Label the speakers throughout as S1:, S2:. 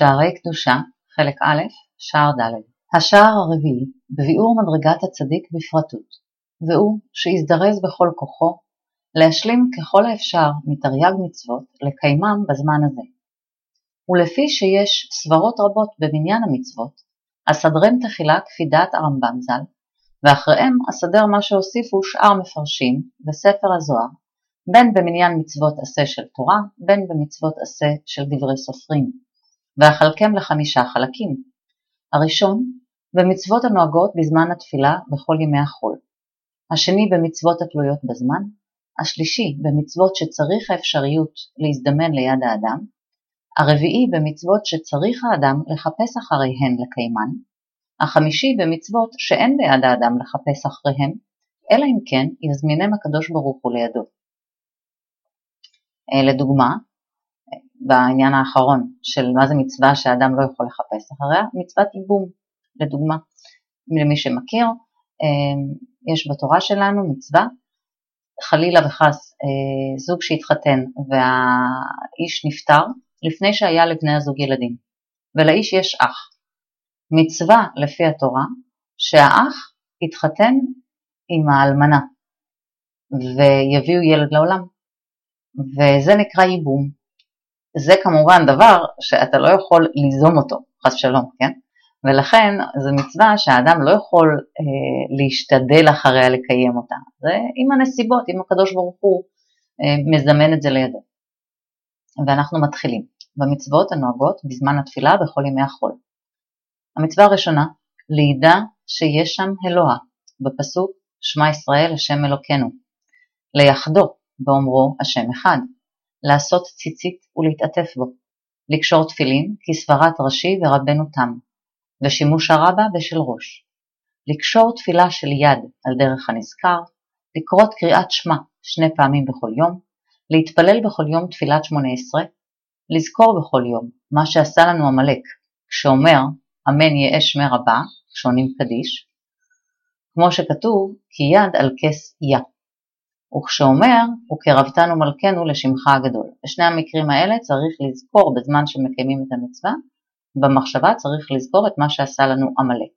S1: שערי קדושה, חלק א', שער ד'. השער הרביעי בביאור מדרגת הצדיק בפרטות, והוא שיזדרז בכל כוחו להשלים ככל האפשר מתרי"ג מצוות לקיימם בזמן הזה. ולפי שיש סברות רבות במניין המצוות, אסדרם תחילה כפי דעת הרמב"ם ז"ל, ואחריהם אסדר מה שהוסיפו שאר מפרשים בספר הזוהר, בין במניין מצוות עשה של תורה, בין במצוות עשה של דברי סופרים, ואחלקם לחמישה חלקים. הראשון, במצוות הנוהגות בזמן התפילה בכל ימי החול. השני במצוות התלויות בזמן, השלישי במצוות שצריך האפשריות להזדמן ליד האדם, הרביעי במצוות שצריך האדם לחפש אחריהן לקיימן, החמישי במצוות שאין ביד האדם לחפש אחריהן, אלא אם כן יזמינם הקדוש ברוך הוא לידו. אה, לדוגמה, בעניין האחרון של מה זה מצווה שהאדם לא יכול לחפש אחריה, מצוות ייבום, לדוגמה. למי שמכיר, אה, יש בתורה שלנו מצווה, חלילה וחס אה, זוג שהתחתן והאיש נפטר לפני שהיה לבני הזוג ילדים, ולאיש יש אח. מצווה לפי התורה שהאח יתחתן עם האלמנה ויביאו ילד לעולם, וזה נקרא ייבום. זה כמובן דבר שאתה לא יכול ליזום אותו, חס שלום, כן? ולכן זו מצווה שהאדם לא יכול אה, להשתדל אחריה לקיים אותה. זה עם הנסיבות, אם הקדוש ברוך הוא אה, מזמן את זה לידו. ואנחנו מתחילים במצוות הנוהגות בזמן התפילה בכל ימי החול. המצווה הראשונה, לידע שיש שם אלוה, בפסוק שמע ישראל השם אלוקינו, ליחדו באומרו השם אחד, לעשות ציצית ולהתעטף בו, לקשור תפילין כסברת ראשי ורבנו תם, ושימוש הרבה בשל ראש, לקשור תפילה של יד על דרך הנזכר, לקרות קריאת שמע שני פעמים בכל יום, להתפלל בכל יום תפילת שמונה עשרה, לזכור בכל יום מה שעשה לנו עמלק, כשאומר אמן יהא שמי רבה, כשעונים קדיש, כמו שכתוב כי יד על כס יה, וכשאומר וקרבתנו מלכנו לשמך הגדול. בשני המקרים האלה צריך לזכור בזמן שמקיימים את המצווה במחשבה צריך לזכור את מה שעשה לנו עמלק.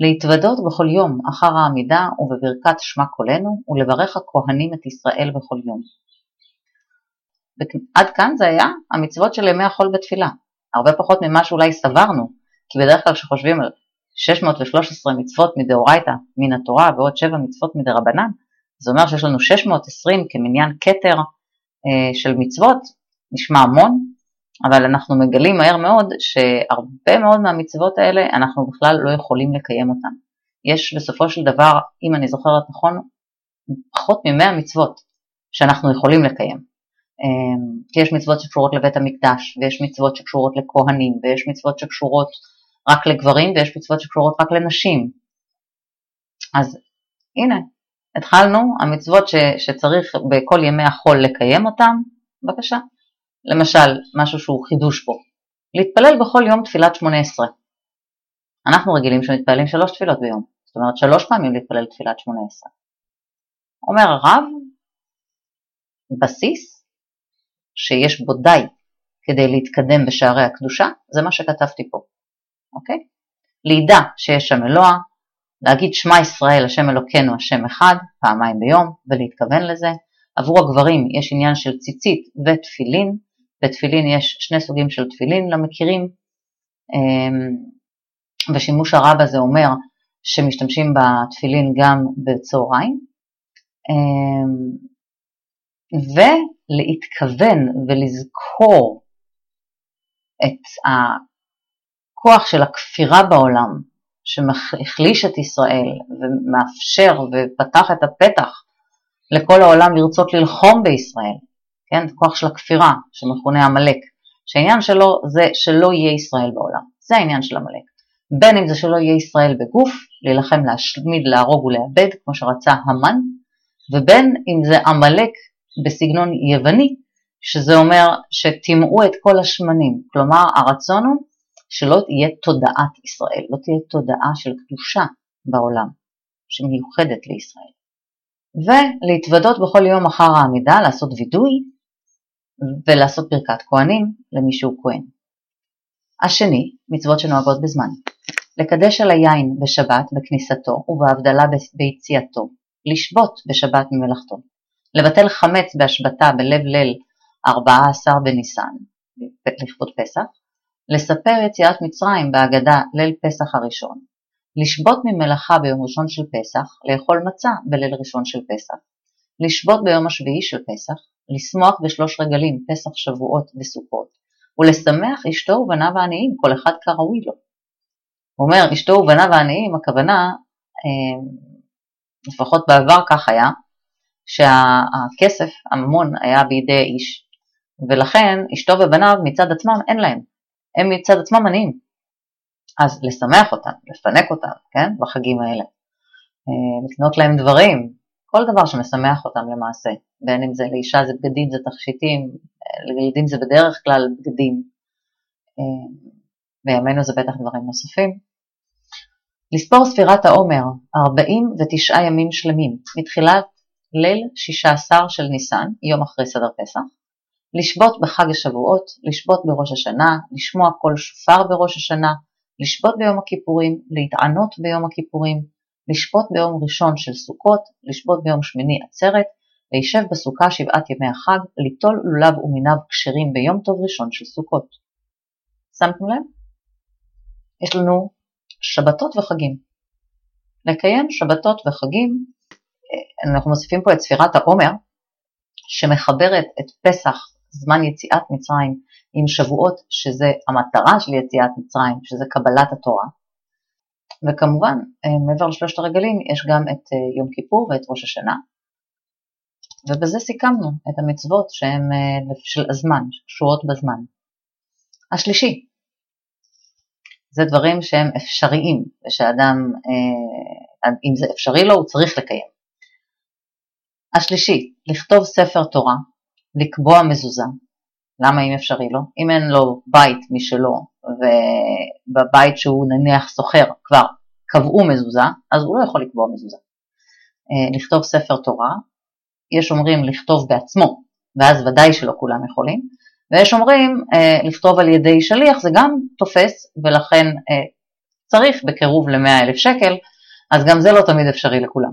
S1: להתוודות בכל יום אחר העמידה ובברכת שמע קולנו ולברך הכהנים את ישראל בכל יום. עד כאן זה היה המצוות של ימי החול בתפילה, הרבה פחות ממה שאולי סברנו, כי בדרך כלל כשחושבים על 613 מצוות מדאורייתא מן התורה ועוד 7 מצוות מדרבנן, זה אומר שיש לנו 620 כמניין כתר אה, של מצוות, נשמע המון, אבל אנחנו מגלים מהר מאוד שהרבה מאוד מהמצוות האלה אנחנו בכלל לא יכולים לקיים אותן. יש בסופו של דבר, אם אני זוכרת נכון, פחות מ-100 מצוות שאנחנו יכולים לקיים. אמ, כי יש מצוות שקשורות לבית המקדש, ויש מצוות שקשורות לכהנים, ויש מצוות שקשורות רק לגברים, ויש מצוות שקשורות רק לנשים. אז הנה, התחלנו, המצוות ש, שצריך בכל ימי החול לקיים אותן, בבקשה. למשל, משהו שהוא חידוש פה, להתפלל בכל יום תפילת שמונה עשרה. אנחנו רגילים שמתפללים שלוש תפילות ביום, זאת אומרת שלוש פעמים להתפלל תפילת שמונה עשרה. אומר הרב, בסיס שיש בו די כדי להתקדם בשערי הקדושה, זה מה שכתבתי פה, אוקיי? לידע שיש שם אלוה, להגיד שמע ישראל השם אלוקינו השם אחד, פעמיים ביום, ולהתכוון לזה. עבור הגברים יש עניין של ציצית ותפילין, בתפילין יש שני סוגים של תפילין למכירים, אמ, ושימוש הרב הזה אומר שמשתמשים בתפילין גם בצהריים, אמ, ולהתכוון ולזכור את הכוח של הכפירה בעולם שהחליש את ישראל ומאפשר ופתח את הפתח לכל העולם לרצות ללחום בישראל, כן, כוח של הכפירה שמכונה עמלק, שהעניין שלו זה שלא יהיה ישראל בעולם, זה העניין של עמלק. בין אם זה שלא יהיה ישראל בגוף, להילחם, להשמיד, להרוג ולאבד, כמו שרצה המן, ובין אם זה עמלק בסגנון יווני, שזה אומר שטימאו את כל השמנים, כלומר הרצון הוא שלא תהיה תודעת ישראל, לא תהיה תודעה של קדושה בעולם, שמיוחדת לישראל. ולהתוודות בכל יום אחר העמידה, לעשות וידוי, ולעשות ברכת כהנים למי שהוא כהן. השני, מצוות שנוהגות בזמן. לקדש על היין בשבת בכניסתו ובהבדלה ביציאתו, לשבות בשבת ממלאכתו, לבטל חמץ בהשבתה בלב ליל 14 בניסן, לכבוד פסח, לספר יציאת מצרים בהגדה ליל פסח הראשון, לשבות ממלאכה ביום ראשון של פסח, לאכול מצה בליל ראשון של פסח, לשבות ביום השביעי של פסח, לשמוח בשלוש רגלים, פסח, שבועות וסוכות, ולשמח אשתו ובניו העניים, כל אחד כראוי לו. הוא אומר, אשתו ובניו העניים, הכוונה, אה, לפחות בעבר כך היה, שהכסף, הממון, היה בידי איש, ולכן אשתו ובניו מצד עצמם אין להם, הם מצד עצמם עניים. אז לשמח אותם, לפנק אותם, כן, בחגים האלה. אה, לקנות להם דברים, כל דבר שמשמח אותם למעשה, בין אם זה לאישה זה בגדים, זה תכשיטים, לילדים זה בדרך כלל בגדים, אה, בימינו זה בטח דברים נוספים. לספור ספירת העומר 49 ימים שלמים, מתחילת ליל 16 של ניסן, יום אחרי סדר פסח, לשבות בחג השבועות, לשבות בראש השנה, לשמוע קול שופר בראש השנה, לשבות ביום הכיפורים, להתענות ביום הכיפורים, לשבות ביום ראשון של סוכות, לשבות ביום שמיני עצרת, להישב בסוכה שבעת ימי החג, ליטול לולב ומיניו כשרים ביום טוב ראשון של סוכות. שמתם לב? יש לנו שבתות וחגים. לקיים שבתות וחגים, אה, אנחנו מוסיפים פה את ספירת העומר, שמחברת את פסח, זמן יציאת מצרים, עם שבועות, שזה המטרה של יציאת מצרים, שזה קבלת התורה. וכמובן, אה, מעבר לשלושת הרגלים, יש גם את אה, יום כיפור ואת ראש השנה. ובזה סיכמנו את המצוות שהן של הזמן, שקשורות בזמן. השלישי, זה דברים שהם אפשריים, ושאדם, אה, אם זה אפשרי לו, הוא צריך לקיים. השלישי, לכתוב ספר תורה, לקבוע מזוזה. למה אם אפשרי לו? אם אין לו בית משלו, ובבית שהוא נניח סוחר כבר קבעו מזוזה, אז הוא לא יכול לקבוע מזוזה. אה, לכתוב ספר תורה, יש אומרים לכתוב בעצמו, ואז ודאי שלא כולם יכולים, ויש אומרים אה, לכתוב על ידי שליח, זה גם תופס, ולכן אה, צריך בקירוב ל-100 אלף שקל, אז גם זה לא תמיד אפשרי לכולם.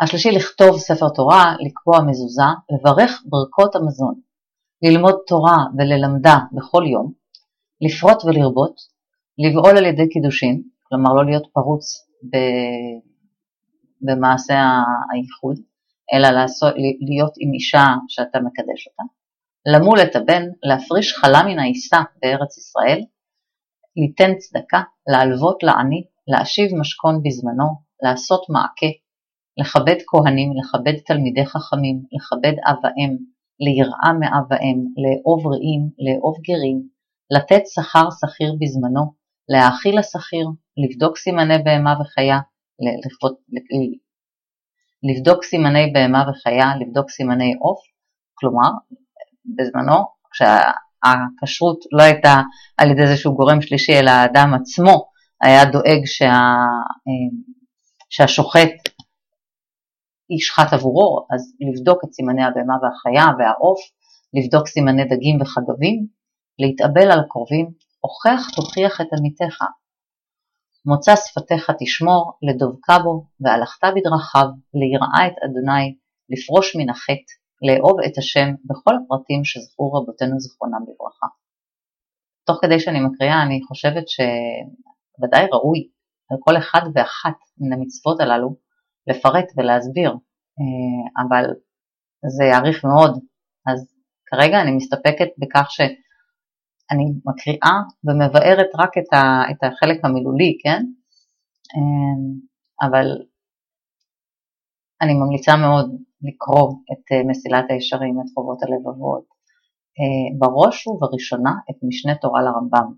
S1: השלישי, לכתוב ספר תורה, לקבוע מזוזה, לברך ברכות המזון, ללמוד תורה וללמדה בכל יום, לפרוט ולרבות, לבעול על ידי קידושין, כלומר לא להיות פרוץ במעשה הייחוד, אלא לעשות, להיות עם אישה שאתה מקדש אותה, למול את הבן, להפריש חלה מן העיסה בארץ ישראל, ליתן צדקה, להלוות לעני, להשיב משכון בזמנו, לעשות מעקה, לכבד כהנים, לכבד תלמידי חכמים, לכבד אב ואם, ליראה מאב ואם, לאהוב רעים, לאהוב גרים, לתת שכר שכיר בזמנו, להאכיל השכיר, לבדוק סימני בהמה וחיה, לבדוק סימני בהמה וחיה, לבדוק סימני עוף, כלומר בזמנו, כשהכשרות לא הייתה על ידי איזשהו גורם שלישי, אלא האדם עצמו היה דואג שה, אה, שהשוחט ישחט עבורו, אז לבדוק את סימני הבהמה והחיה והעוף, לבדוק סימני דגים וחגבים, להתאבל על הקרובים, הוכח תוכיח את עמיתך. מוצא שפתיך תשמור, לדבקה בו, והלכת בדרכיו, ליראה את אדוני, לפרוש מן החטא, לאהוב את השם בכל הפרטים שזכו רבותינו זכרונם לברכה. תוך כדי שאני מקריאה אני חושבת שוודאי ראוי על כל אחד ואחת מן המצוות הללו לפרט ולהסביר, אה, אבל זה יאריך מאוד, אז כרגע אני מסתפקת בכך שאני מקריאה ומבארת רק את, החלק המילולי, כן? אה, אבל אני ממליצה מאוד לקרוא את אה, מסילת הישרים, את חובות הלבבות, בראש ובראשונה את משנה תורה לרמב"ם.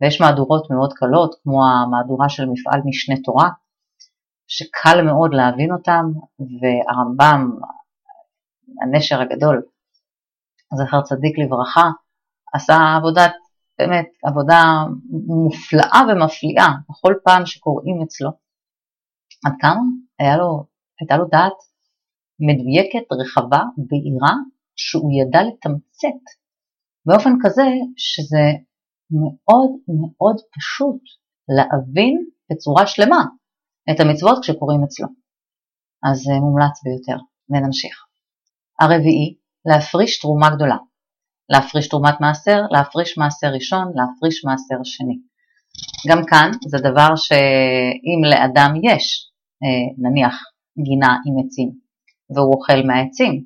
S1: ויש מהדורות מאוד קלות, כמו המהדורה של מפעל משנה תורה, שקל מאוד להבין אותם, והרמב"ם, הנשר הגדול, זכר צדיק לברכה, עשה עבודת, באמת, עבודה מופלאה ומפליאה בכל פעם שקוראים אצלו. עד כמה לו, הייתה לו דעת מדויקת, רחבה, בהירה, שהוא ידע לתמצת באופן כזה שזה מאוד מאוד פשוט להבין בצורה שלמה את המצוות כשקוראים אצלו. אז זה מומלץ ביותר, ונמשיך. הרביעי, להפריש תרומה גדולה. להפריש תרומת מעשר, להפריש מעשר ראשון, להפריש מעשר שני. גם כאן זה דבר שאם לאדם יש, אה, נניח גינה עם עצים, והוא אוכל מהעצים,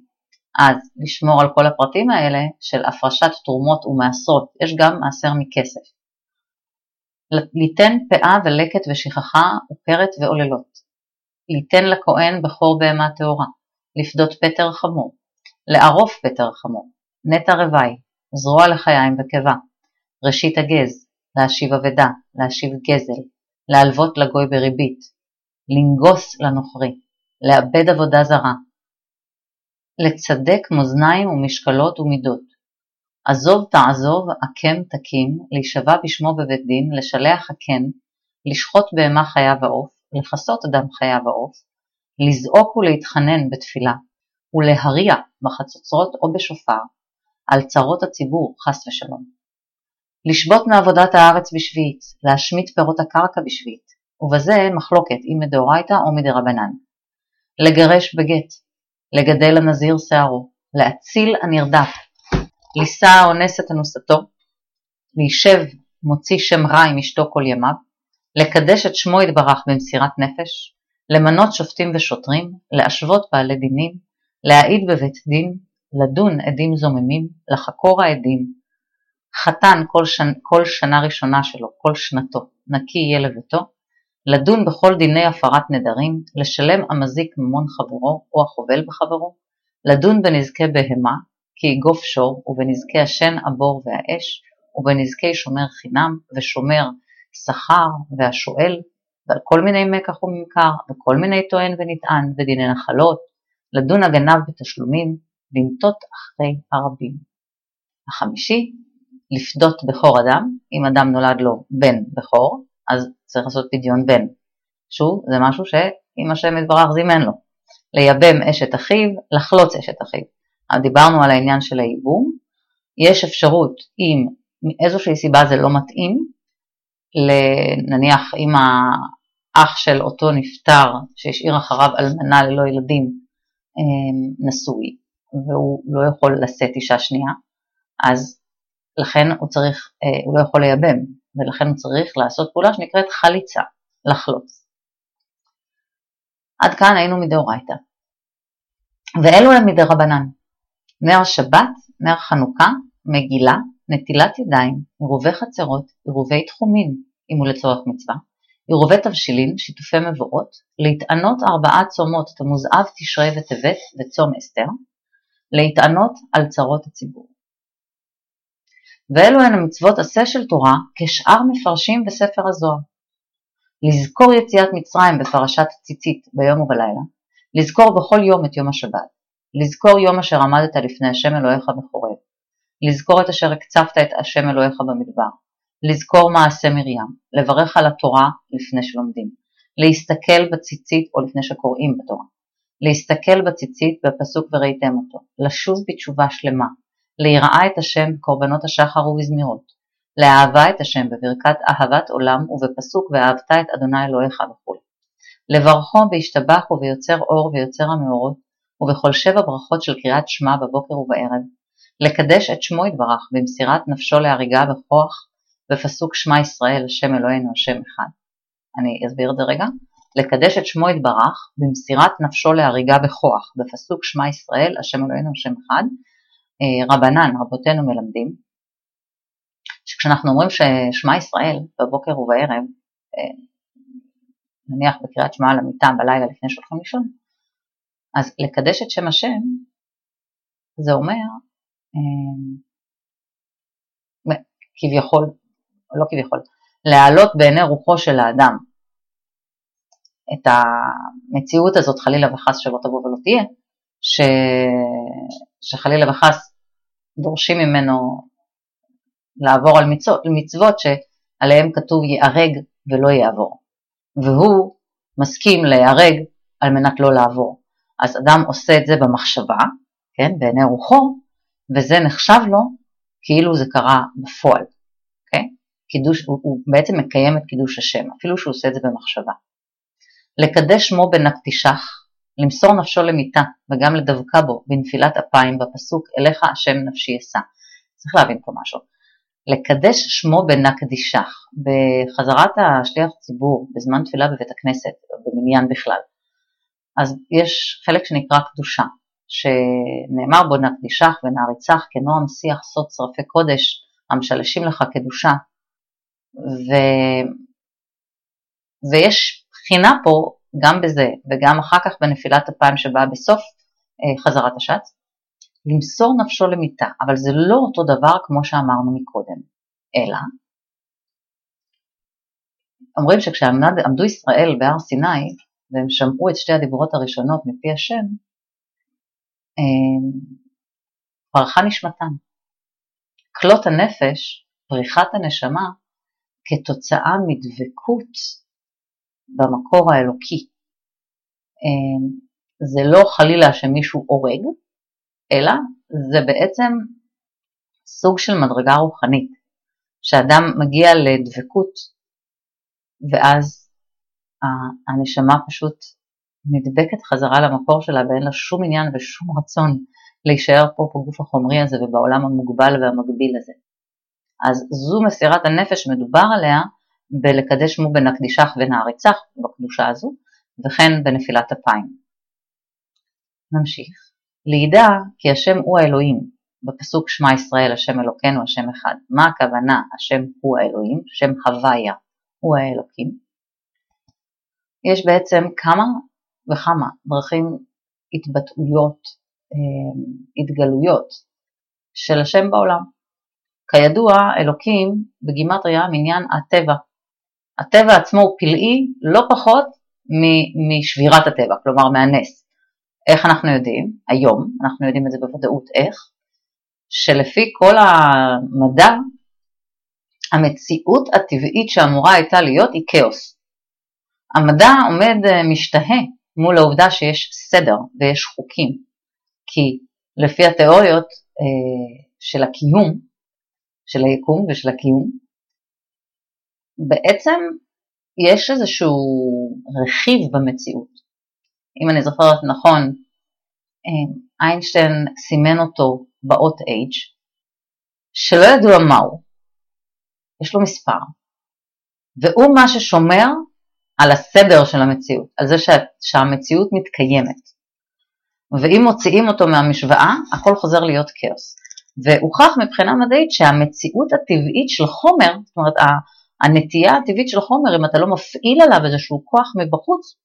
S1: אז לשמור על כל הפרטים האלה של הפרשת תרומות ומעשרות, יש גם מעשר מכסף. ליתן פאה ולקט ושכחה ופרת ועוללות. ליתן לכהן בכור בהמה טהורה, לפדות פטר חמור, לערוף פטר חמור, נטע רווי, זרוע לחיים וקיבה, ראשית הגז, להשיב אבדה, להשיב גזל, להלוות לגוי בריבית, לנגוס לנוכרי, לאבד עבודה זרה, לצדק מאזניים ומשקלות ומידות, עזוב תעזוב, עקם תקים, להישבע בשמו בבית דין, לשלח הקן, לשחוט בהמה חיה ועוף, לכסות אדם חיה ועוף, לזעוק ולהתחנן בתפילה, ולהריע בחצוצרות או בשופר, על צרות הציבור, חס ושלום. לשבות מעבודת הארץ בשביעית, להשמיט פירות הקרקע בשביעית, ובזה מחלוקת אם מדאורייתא או מדרבנן. לגרש בגט, לגדל הנזיר שערו, להציל הנרדף, לישא האונס את אנוסתו, להישב מוציא שם רע עם אשתו כל ימיו, לקדש את שמו יתברך במסירת נפש, למנות שופטים ושוטרים, להשוות בעלי דינים, להעיד בבית דין, לדון עדים זוממים, לחקור העדים, חתן כל, שנ... כל שנה ראשונה שלו, כל שנתו, נקי יהיה לביתו, לדון בכל דיני הפרת נדרים, לשלם המזיק ממון חברו או החובל בחברו, לדון בנזקי בהמה, כי יגוף שור, ובנזקי השן, הבור והאש, ובנזקי שומר חינם, ושומר שכר, והשואל, ועל כל מיני מקח וממכר, וכל מיני טוען ונטען, ודיני נחלות, לדון הגנב בתשלומים, לנטות אחרי הרבים. החמישי, לפדות בכור אדם, אם אדם נולד לו בן בכור, אז צריך לעשות פדיון בן. שוב, זה משהו שאם השם יתברך זימן לו. לייבם אשת אחיו, לחלוץ אשת אחיו. דיברנו על העניין של הייבום, יש אפשרות אם מאיזושהי סיבה זה לא מתאים, נניח אם האח של אותו נפטר שהשאיר אחריו אלמנה ללא ילדים אמ, נשוי והוא לא יכול לשאת אישה שנייה, אז לכן הוא צריך, אה, הוא לא יכול לייבם ולכן הוא צריך לעשות פעולה שנקראת חליצה, לחלוץ. עד כאן היינו מדאורייתא. ואלו הם מדרבנן. נר שבת, נר חנוכה, מגילה, נטילת ידיים, עירובי חצרות, עירובי תחומין, אם הוא לצורך מצווה, עירובי תבשילין, שיתופי מבואות, להתענות ארבעה צומות תמוז אב, תשרי וטבת וצום אסתר, להתענות על צרות הציבור. ואלו הן המצוות עשה של תורה כשאר מפרשים בספר הזוהר. לזכור יציאת מצרים בפרשת ציצית ביום ובלילה, לזכור בכל יום את יום השבת, לזכור יום אשר עמדת לפני השם אלוהיך בחורב, לזכור את אשר הקצבת את השם אלוהיך במדבר, לזכור מעשה מרים, לברך על התורה לפני שלומדים, להסתכל בציצית או לפני שקוראים בתורה, להסתכל בציצית בפסוק וראיתם אותו, לשוב בתשובה שלמה, ליראה את השם בקורבנות השחר ובזמירות, לאהבה את השם בברכת אהבת עולם ובפסוק ואהבת את אדוני אלוהיך וכו'. לברכו בהשתבח וביוצר אור ויוצר המאורות, ובכל שבע ברכות של קריאת שמע בבוקר ובערב, לקדש את שמו יתברך במסירת נפשו להריגה בכוח בפסוק שמע ישראל השם אלוהינו השם אחד. אני אסביר את זה רגע. לקדש את שמו יתברך במסירת נפשו להריגה בכוח בפסוק שמע ישראל השם אלוהינו השם אחד. אה, רבנן, רבותינו מלמדים, שכשאנחנו אומרים ששמע ישראל בבוקר ובערב, אה, נניח בקריאת שמע על המיטה בלילה לפני שהולכים לישון, אז לקדש את שם השם זה אומר אמ, כביכול, לא כביכול, להעלות בעיני רוחו של האדם את המציאות הזאת חלילה וחס שלא תבוא ולא תהיה, ש... שחלילה וחס דורשים ממנו לעבור על מצוות, מצוות שעליהם כתוב ייהרג ולא יעבור, והוא מסכים להיהרג על מנת לא לעבור. אז אדם עושה את זה במחשבה, כן, בעיני רוחו, וזה נחשב לו כאילו זה קרה בפועל, אוקיי? קידוש, הוא, הוא בעצם מקיים את קידוש השם, אפילו שהוא עושה את זה במחשבה. לקדש שמו בנקתישך, למסור נפשו למיתה וגם לדבקה בו בנפילת אפיים בפסוק אליך השם נפשי אשא. צריך להבין פה משהו. לקדש שמו בנקדישך, בחזרת השליח ציבור בזמן תפילה בבית הכנסת, במניין בכלל. אז יש חלק שנקרא קדושה, שנאמר בו נקדישך ונעריצך כנועם שיח סוד שרפי קודש המשלשים לך קדושה. ו... ויש בחינה פה גם בזה וגם אחר כך בנפילת אפיים שבאה בסוף אה, חזרת השץ, למסור נפשו למיתה, אבל זה לא אותו דבר כמו שאמרנו מקודם, אלא אומרים שכשעמדו ישראל בהר סיני והם שמעו את שתי הדיברות הראשונות מפי השם, פרחה נשמתם. כלות הנפש, פריחת הנשמה, כתוצאה מדבקות במקור האלוקי. זה לא חלילה שמישהו הורג, אלא זה בעצם סוג של מדרגה רוחנית, שאדם מגיע לדבקות ואז הנשמה פשוט נדבקת חזרה למקור שלה ואין לה שום עניין ושום רצון להישאר פה בגוף החומרי הזה ובעולם המוגבל והמגביל הזה. אז זו מסירת הנפש מדובר עליה בלקדש מו בנקדישך ונעריצך בקדושה הזו וכן בנפילת אפיים. נמשיך. לידע כי השם הוא האלוהים, בפסוק שמע ישראל השם אלוקינו השם אחד. מה הכוונה השם הוא האלוהים? שם הוויה הוא האלוקים. יש בעצם כמה וכמה דרכים, התבטאויות, אמ, התגלויות של השם בעולם. כידוע, אלוקים בגימטריה מניין הטבע. הטבע עצמו הוא פלאי לא פחות משבירת הטבע, כלומר מהנס. איך אנחנו יודעים? היום, אנחנו יודעים את זה בוודאות איך, שלפי כל המדע, המציאות הטבעית שאמורה הייתה להיות היא כאוס. המדע עומד אה, משתהה מול העובדה שיש סדר ויש חוקים, כי לפי התיאוריות אה, של הקיום, של היקום ושל הקיום, בעצם יש איזשהו רכיב במציאות. אם אני זוכרת נכון, אה, איינשטיין סימן אותו באות H, שלא ידוע מהו, יש לו מספר, והוא מה ששומר על הסדר של המציאות, על זה שה, שהמציאות מתקיימת. ואם מוציאים אותו מהמשוואה, הכל חוזר להיות כאוס. והוכח מבחינה מדעית שהמציאות הטבעית של חומר, זאת אומרת הנטייה הטבעית של חומר, אם אתה לא מפעיל עליו איזשהו כוח מבחוץ,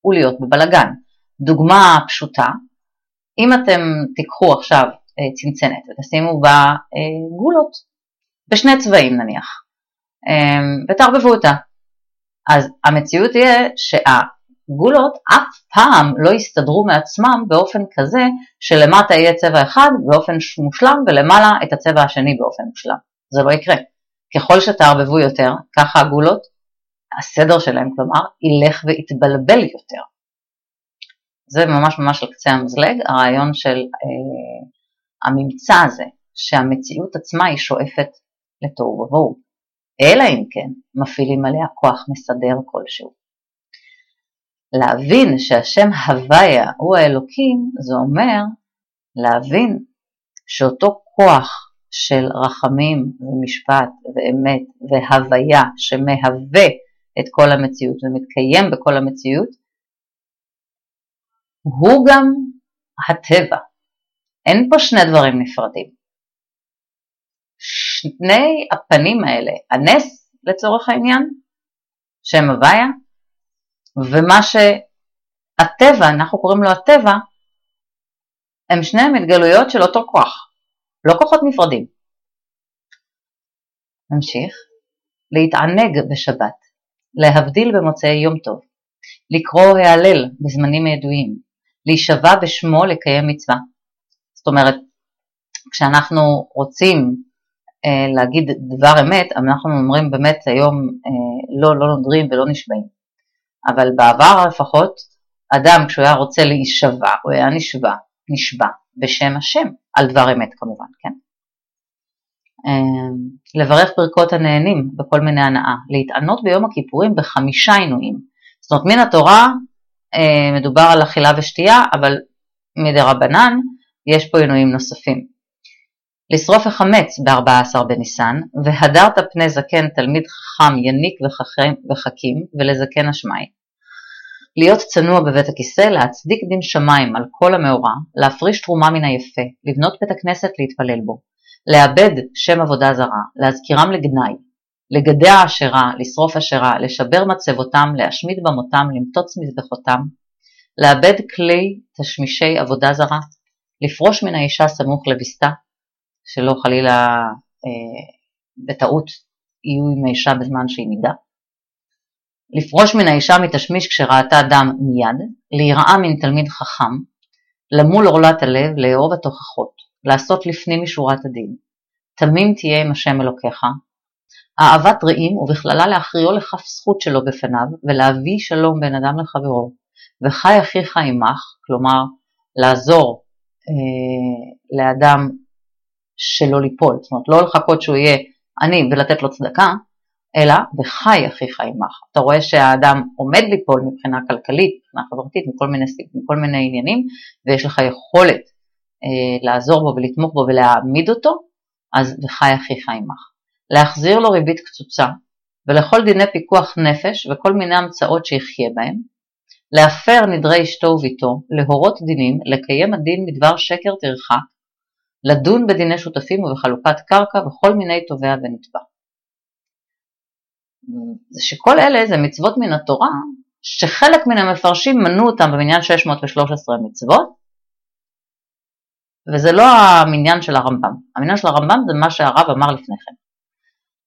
S1: הוא להיות בבלגן. דוגמה פשוטה, אם אתם תיקחו עכשיו אה, צנצנת ותשימו בה אה, גולות, בשני צבעים נניח, אה, ותערבבו אותה, אז המציאות תהיה שהגולות אף פעם לא יסתדרו מעצמם באופן כזה שלמטה יהיה צבע אחד באופן מושלם ולמעלה את הצבע השני באופן מושלם. זה לא יקרה. ככל שתערבבו יותר, ככה הגולות, הסדר שלהם כלומר, ילך ויתבלבל יותר. זה ממש ממש על קצה המזלג, הרעיון של אה, הממצא הזה, שהמציאות עצמה היא שואפת לתוהו ובוהו. אלא אם כן מפעילים עליה כוח מסדר כלשהו. להבין שהשם הוויה הוא האלוקים, זה אומר להבין שאותו כוח של רחמים ומשפט ואמת והוויה שמהווה את כל המציאות ומתקיים בכל המציאות, הוא גם הטבע. אין פה שני דברים נפרדים. שני הפנים האלה, הנס לצורך העניין, שם הוויה, ומה שהטבע, אנחנו קוראים לו הטבע, הם שניהם התגלויות של אותו כוח, לא כוחות נפרדים. נמשיך. להתענג בשבת, להבדיל במוצאי יום טוב, לקרוא העלל בזמנים ידועים, להישבע בשמו לקיים מצווה. זאת אומרת, כשאנחנו רוצים להגיד דבר אמת, אנחנו אומרים באמת היום אה, לא, לא נודרים ולא נשבעים. אבל בעבר לפחות, אדם כשהוא היה רוצה להישבע, הוא היה נשבע, נשבע בשם השם, על דבר אמת כמובן, כן? לברך ברכות הנהנים בכל מיני הנאה, להתענות ביום הכיפורים בחמישה עינויים. זאת אומרת, מן התורה מדובר על אכילה ושתייה, אבל מדי רבנן יש פה עינויים נוספים. לשרוף החמץ ב-14 בניסן, והדרת פני זקן תלמיד חכם יניק וחכים ולזקן השמיים. להיות צנוע בבית הכיסא, להצדיק דין שמיים על כל המאורע, להפריש תרומה מן היפה, לבנות בית הכנסת להתפלל בו, לאבד שם עבודה זרה, להזכירם לגנאי, לגדע אשרה, לשרוף אשרה, לשבר מצבותם, להשמיד במותם, למטוץ מזבחותם, לאבד כלי תשמישי עבודה זרה, לפרוש מן האישה סמוך לביסתה, שלא חלילה אה, בטעות יהיו עם האישה בזמן שהיא נידה. לפרוש מן האישה מתשמיש כשראתה דם מיד, להיראה מן תלמיד חכם, למול עורלת הלב, לאהוב התוכחות, לעשות לפנים משורת הדין. תמים תהיה עם השם אלוקיך, אהבת רעים ובכללה להכריעו לכף זכות שלו בפניו, ולהביא שלום בין אדם לחברו, וחי אחיך עמך, כלומר לעזור אה, לאדם שלא ליפול, זאת אומרת לא לחכות שהוא יהיה עני ולתת לו צדקה, אלא וחי אחיך עמך. אתה רואה שהאדם עומד ליפול מבחינה כלכלית, מבחינה חברתית, מכל מיני, מכל מיני עניינים, ויש לך יכולת אה, לעזור בו ולתמוך בו ולהעמיד אותו, אז וחי אחיך עמך. להחזיר לו ריבית קצוצה, ולכל דיני פיקוח נפש וכל מיני המצאות שיחיה בהם, להפר נדרי אשתו וביתו, להורות דינים, לקיים הדין מדבר שקר טרחה, לדון בדיני שותפים ובחלוקת קרקע וכל מיני תובע ונתבע. זה שכל אלה זה מצוות מן התורה שחלק מן המפרשים מנו אותם במניין 613 מצוות וזה לא המניין של הרמב"ם, המניין של הרמב"ם זה מה שהרב אמר לפני כן.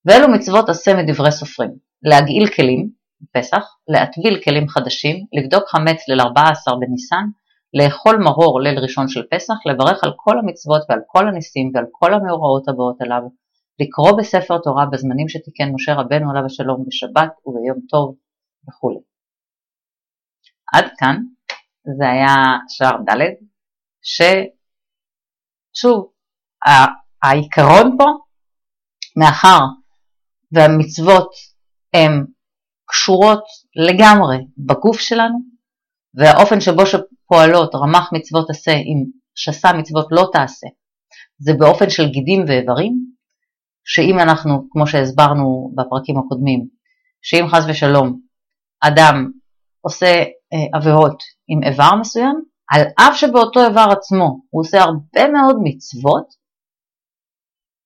S1: ואלו מצוות עשה מדברי סופרים, להגעיל כלים, פסח, להטביל כלים חדשים, לבדוק חמץ ליל 14 בניסן, לאכול מרור ליל ראשון של פסח, לברך על כל המצוות ועל כל הניסים ועל כל המאורעות הבאות עליו, לקרוא בספר תורה בזמנים שתיקן משה רבנו עליו השלום בשבת וביום טוב וכו'. עד כאן זה היה שער ד' ששוב העיקרון פה מאחר והמצוות הן קשורות לגמרי בגוף שלנו והאופן שבו שפועלות רמ"ח מצוות עשה אם שסה מצוות לא תעשה. זה באופן של גידים ואיברים שאם אנחנו, כמו שהסברנו בפרקים הקודמים, שאם חס ושלום אדם עושה אה, עבירות עם איבר מסוים, על אף שבאותו איבר עצמו הוא עושה הרבה מאוד מצוות,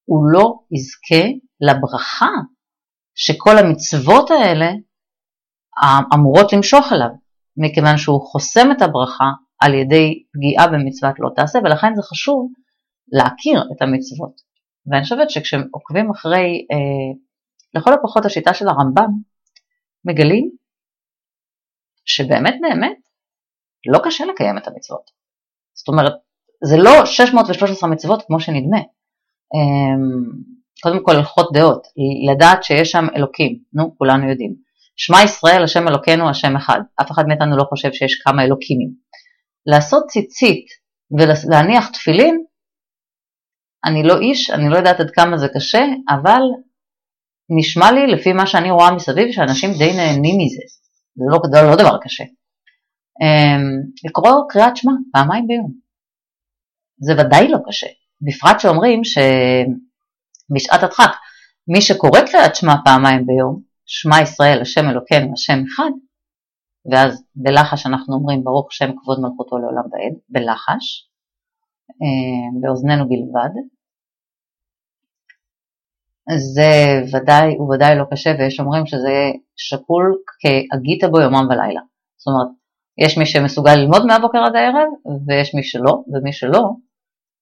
S1: הוא לא יזכה לברכה שכל המצוות האלה אמורות למשוך אליו, מכיוון שהוא חוסם את הברכה על ידי פגיעה במצוות לא תעשה, ולכן זה חשוב להכיר את המצוות. ואני חושבת שכשעוקבים אחרי, אה, לכל הפחות השיטה של הרמב"ם, מגלים שבאמת באמת לא קשה לקיים את המצוות. זאת אומרת, זה לא 613 מצוות כמו שנדמה. אה, קודם כל הלכות דעות, לדעת שיש שם אלוקים, נו, כולנו יודעים. שמע ישראל, השם אלוקינו, השם אחד. אף אחד מאיתנו לא חושב שיש כמה אלוקימים. לעשות ציצית ולהניח תפילין, אני לא איש, אני לא יודעת עד כמה זה קשה, אבל נשמע לי, לפי מה שאני רואה מסביב, שאנשים די נהנים מזה. זה לא, זה לא דבר קשה. אמ, לקרוא קריאת שמע פעמיים ביום. זה ודאי לא קשה. בפרט שאומרים שבשעת הדחק, מי שקורא קריאת שמע פעמיים ביום, שמע ישראל, השם אלוקינו, השם אחד, ואז בלחש אנחנו אומרים ברוך שם כבוד מלכותו לעולם ועד, בלחש, באוזנינו בלבד. זה ודאי וודאי לא קשה ויש אומרים שזה שקול כהגית בו יומם ולילה. זאת אומרת, יש מי שמסוגל ללמוד מהבוקר עד הערב ויש מי שלא, ומי שלא,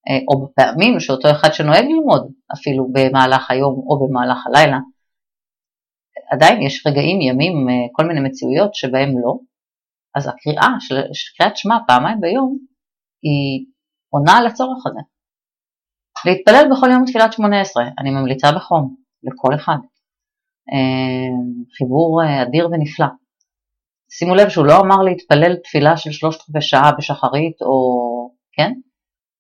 S1: אה, או בפעמים שאותו אחד שנוהג ללמוד אפילו במהלך היום או במהלך הלילה, עדיין יש רגעים, ימים, אה, כל מיני מציאויות שבהם לא, אז הקריאה של קריאת שמע פעמיים ביום היא עונה על הצורך הזה. להתפלל בכל יום תפילת שמונה עשרה, אני ממליצה בחום, לכל אחד. אמ, חיבור אה, אדיר ונפלא. שימו לב שהוא לא אמר להתפלל תפילה של שלושת רבעי שעה בשחרית או, כן?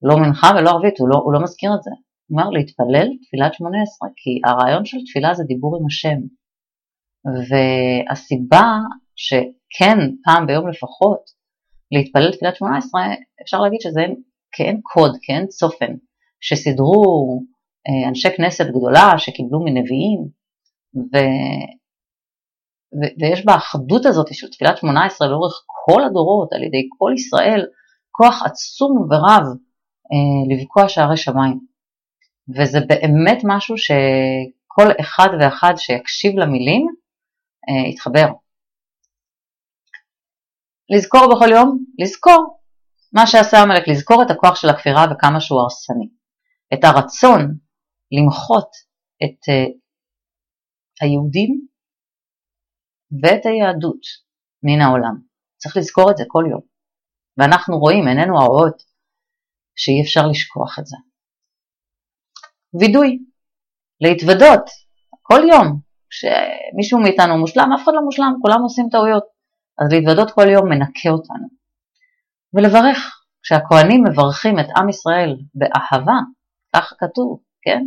S1: לא מנחה ולא ערבית, הוא לא, הוא לא מזכיר את זה. הוא אומר להתפלל תפילת שמונה עשרה, כי הרעיון של תפילה זה דיבור עם השם. והסיבה שכן פעם ביום לפחות להתפלל תפילת שמונה עשרה, אפשר להגיד שזה כאין קוד, כאין צופן, שסידרו אה, אנשי כנסת גדולה שקיבלו מנביאים, ו... ו... ויש באחדות הזאת של תפילת שמונה עשרה לאורך כל הדורות, על ידי כל ישראל, כוח עצום ורב אה, לבקוע שערי שמיים. וזה באמת משהו שכל אחד ואחד שיקשיב למילים אה, יתחבר. לזכור בכל יום, לזכור מה שעשה עמלק, לזכור את הכוח של הכפירה וכמה שהוא הרסני. את הרצון למחות את uh, היהודים ואת היהדות מן העולם. צריך לזכור את זה כל יום. ואנחנו רואים, עינינו הרואות, שאי אפשר לשכוח את זה. וידוי, להתוודות, כל יום, כשמישהו מאיתנו מושלם, אף אחד לא מושלם, כולם עושים טעויות. אז להתוודות כל יום מנקה אותנו. ולברך, כשהכוהנים מברכים את עם ישראל באהבה, ככה כתוב, כן?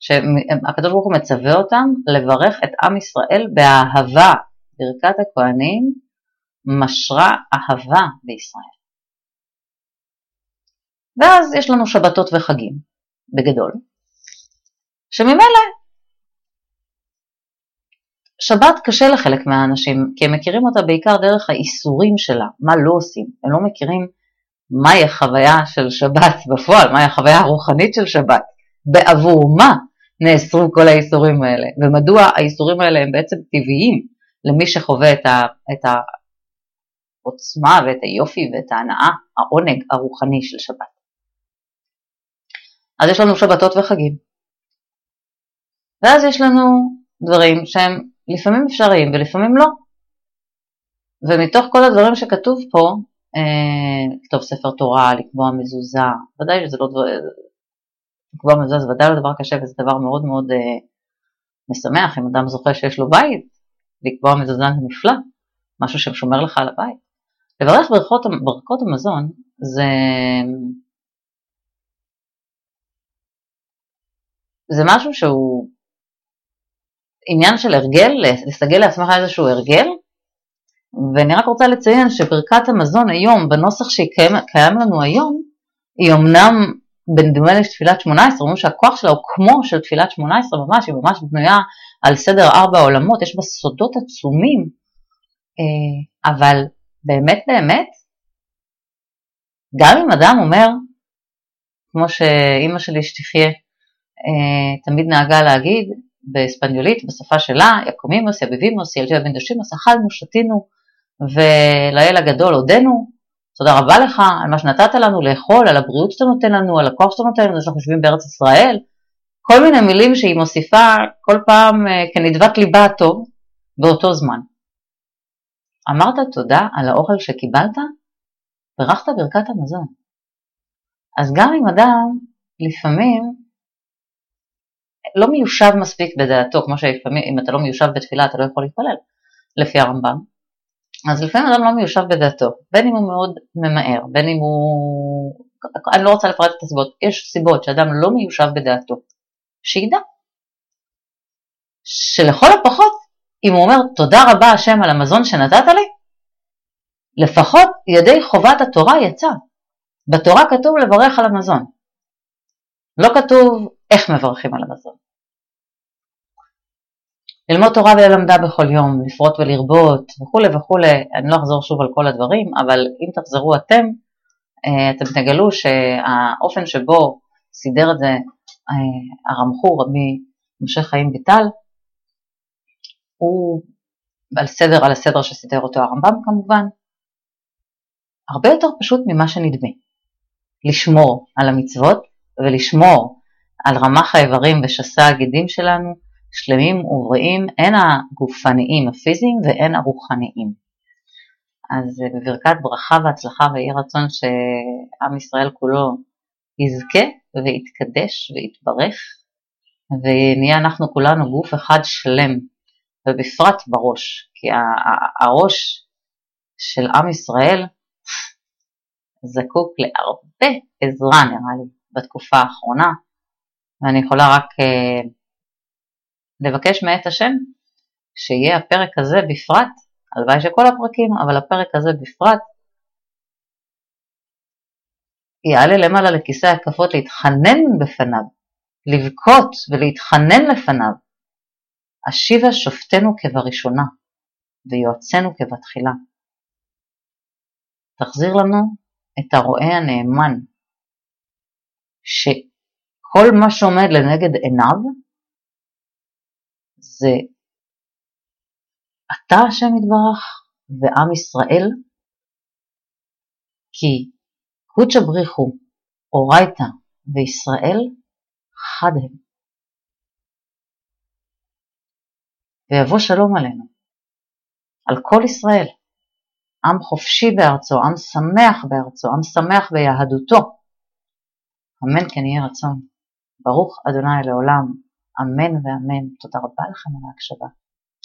S1: שהקדוש ברוך הוא מצווה אותם לברך את עם ישראל באהבה. ברכת הכוהנים משרה אהבה בישראל. ואז יש לנו שבתות וחגים, בגדול, שממילא שבת קשה לחלק מהאנשים, כי הם מכירים אותה בעיקר דרך האיסורים שלה, מה לא עושים, הם לא מכירים מהי החוויה של שבת בפועל, מהי החוויה הרוחנית של שבת, בעבור מה נאסרו כל האיסורים האלה, ומדוע האיסורים האלה הם בעצם טבעיים למי שחווה את, ה, את העוצמה ואת היופי ואת ההנאה, העונג הרוחני של שבת. אז יש לנו שבתות וחגים. ואז יש לנו דברים שהם לפעמים אפשריים ולפעמים לא. ומתוך כל הדברים שכתוב פה, אה, לכתוב ספר תורה, לקבוע מזוזה, ודאי שזה לא דבר, לקבוע מזוזה זה ודאי לא דבר קשה וזה דבר מאוד מאוד אה, משמח, אם אדם זוכה שיש לו בית, לקבוע מזוזה זה נפלא, משהו ששומר לך על הבית. לברך ברכות, ברכות המזון זה זה משהו שהוא עניין של הרגל, לסגל לעצמך איזשהו הרגל, ואני רק רוצה לציין שברכת המזון היום, בנוסח שקיים לנו היום, היא אמנם בדומה לתפילת 18, אומרים שהכוח שלה הוא כמו של תפילת 18 ממש, היא ממש בנויה על סדר ארבע עולמות, יש בה סודות עצומים, אה, אבל באמת באמת, גם אם אדם אומר, כמו שאימא שלי שתחיה, אה, תמיד נהגה להגיד בספניולית, בשפה שלה, יקומימוס, יביבימוס, ילג'ה בן דושימוס, אכלנו, שתינו, ולאל הגדול הודינו, תודה רבה לך על מה שנתת לנו לאכול, על הבריאות שאתה נותן לנו, על הכוח שאתה נותן לנו, שאנחנו יושבים בארץ ישראל, כל מיני מילים שהיא מוסיפה כל פעם אה, כנדבת ליבה הטוב באותו זמן. אמרת תודה על האוכל שקיבלת, ברכת ברכת המזון. אז גם אם אדם לפעמים לא מיושב מספיק בדעתו, כמו שלפעמים אם אתה לא מיושב בתפילה אתה לא יכול להתפלל, לפי הרמב"ם. אז לפעמים אדם לא מיושב בדעתו, בין אם הוא מאוד ממהר, בין אם הוא... אני לא רוצה לפרט את הסיבות, יש סיבות שאדם לא מיושב בדעתו, שידע. שלכל הפחות, אם הוא אומר תודה רבה השם על המזון שנתת לי, לפחות ידי חובת התורה יצא. בתורה כתוב לברך על המזון. לא כתוב איך מברכים על המזון. ללמוד תורה וללמדה בכל יום, לפרוט ולרבות וכולי וכולי, אני לא אחזור שוב על כל הדברים, אבל אם תחזרו אתם, אה, אתם תגלו שהאופן שבו סידר את זה אה, הרמח"ור רבי משה חיים ביטל, הוא על סדר, על הסדר שסידר אותו הרמב"ם כמובן, הרבה יותר פשוט ממה שנדמה. לשמור על המצוות ולשמור על רמ"ח האיברים ושסה הגידים שלנו שלמים ובריאים, הן הגופניים הפיזיים והן הרוחניים. אז בברכת ברכה והצלחה ויהי רצון שעם ישראל כולו יזכה ויתקדש ויתברך ונהיה אנחנו כולנו גוף אחד שלם ובפרט בראש, כי הראש של עם ישראל זקוק להרבה עזרה נראה לי בתקופה האחרונה ואני יכולה רק אה, לבקש מאת השם שיהיה הפרק הזה בפרט, הלוואי שכל הפרקים, אבל הפרק הזה בפרט, יעלה למעלה לכיסא הכפות להתחנן בפניו, לבכות ולהתחנן לפניו. השיבה שופטנו כבראשונה, ויועצנו כבתחילה. תחזיר לנו את הרועה הנאמן, שכל מה שעומד לנגד עיניו זה אתה השם יתברך ועם ישראל, כי קודשא בריחו, אורייתא וישראל חד הם. ויבוא שלום עלינו, על כל ישראל, עם חופשי בארצו, עם שמח בארצו, עם שמח ביהדותו. אמן כן יהיה רצון. ברוך אדוני לעולם, אמן ואמן. תודה רבה לכם על ההקשבה.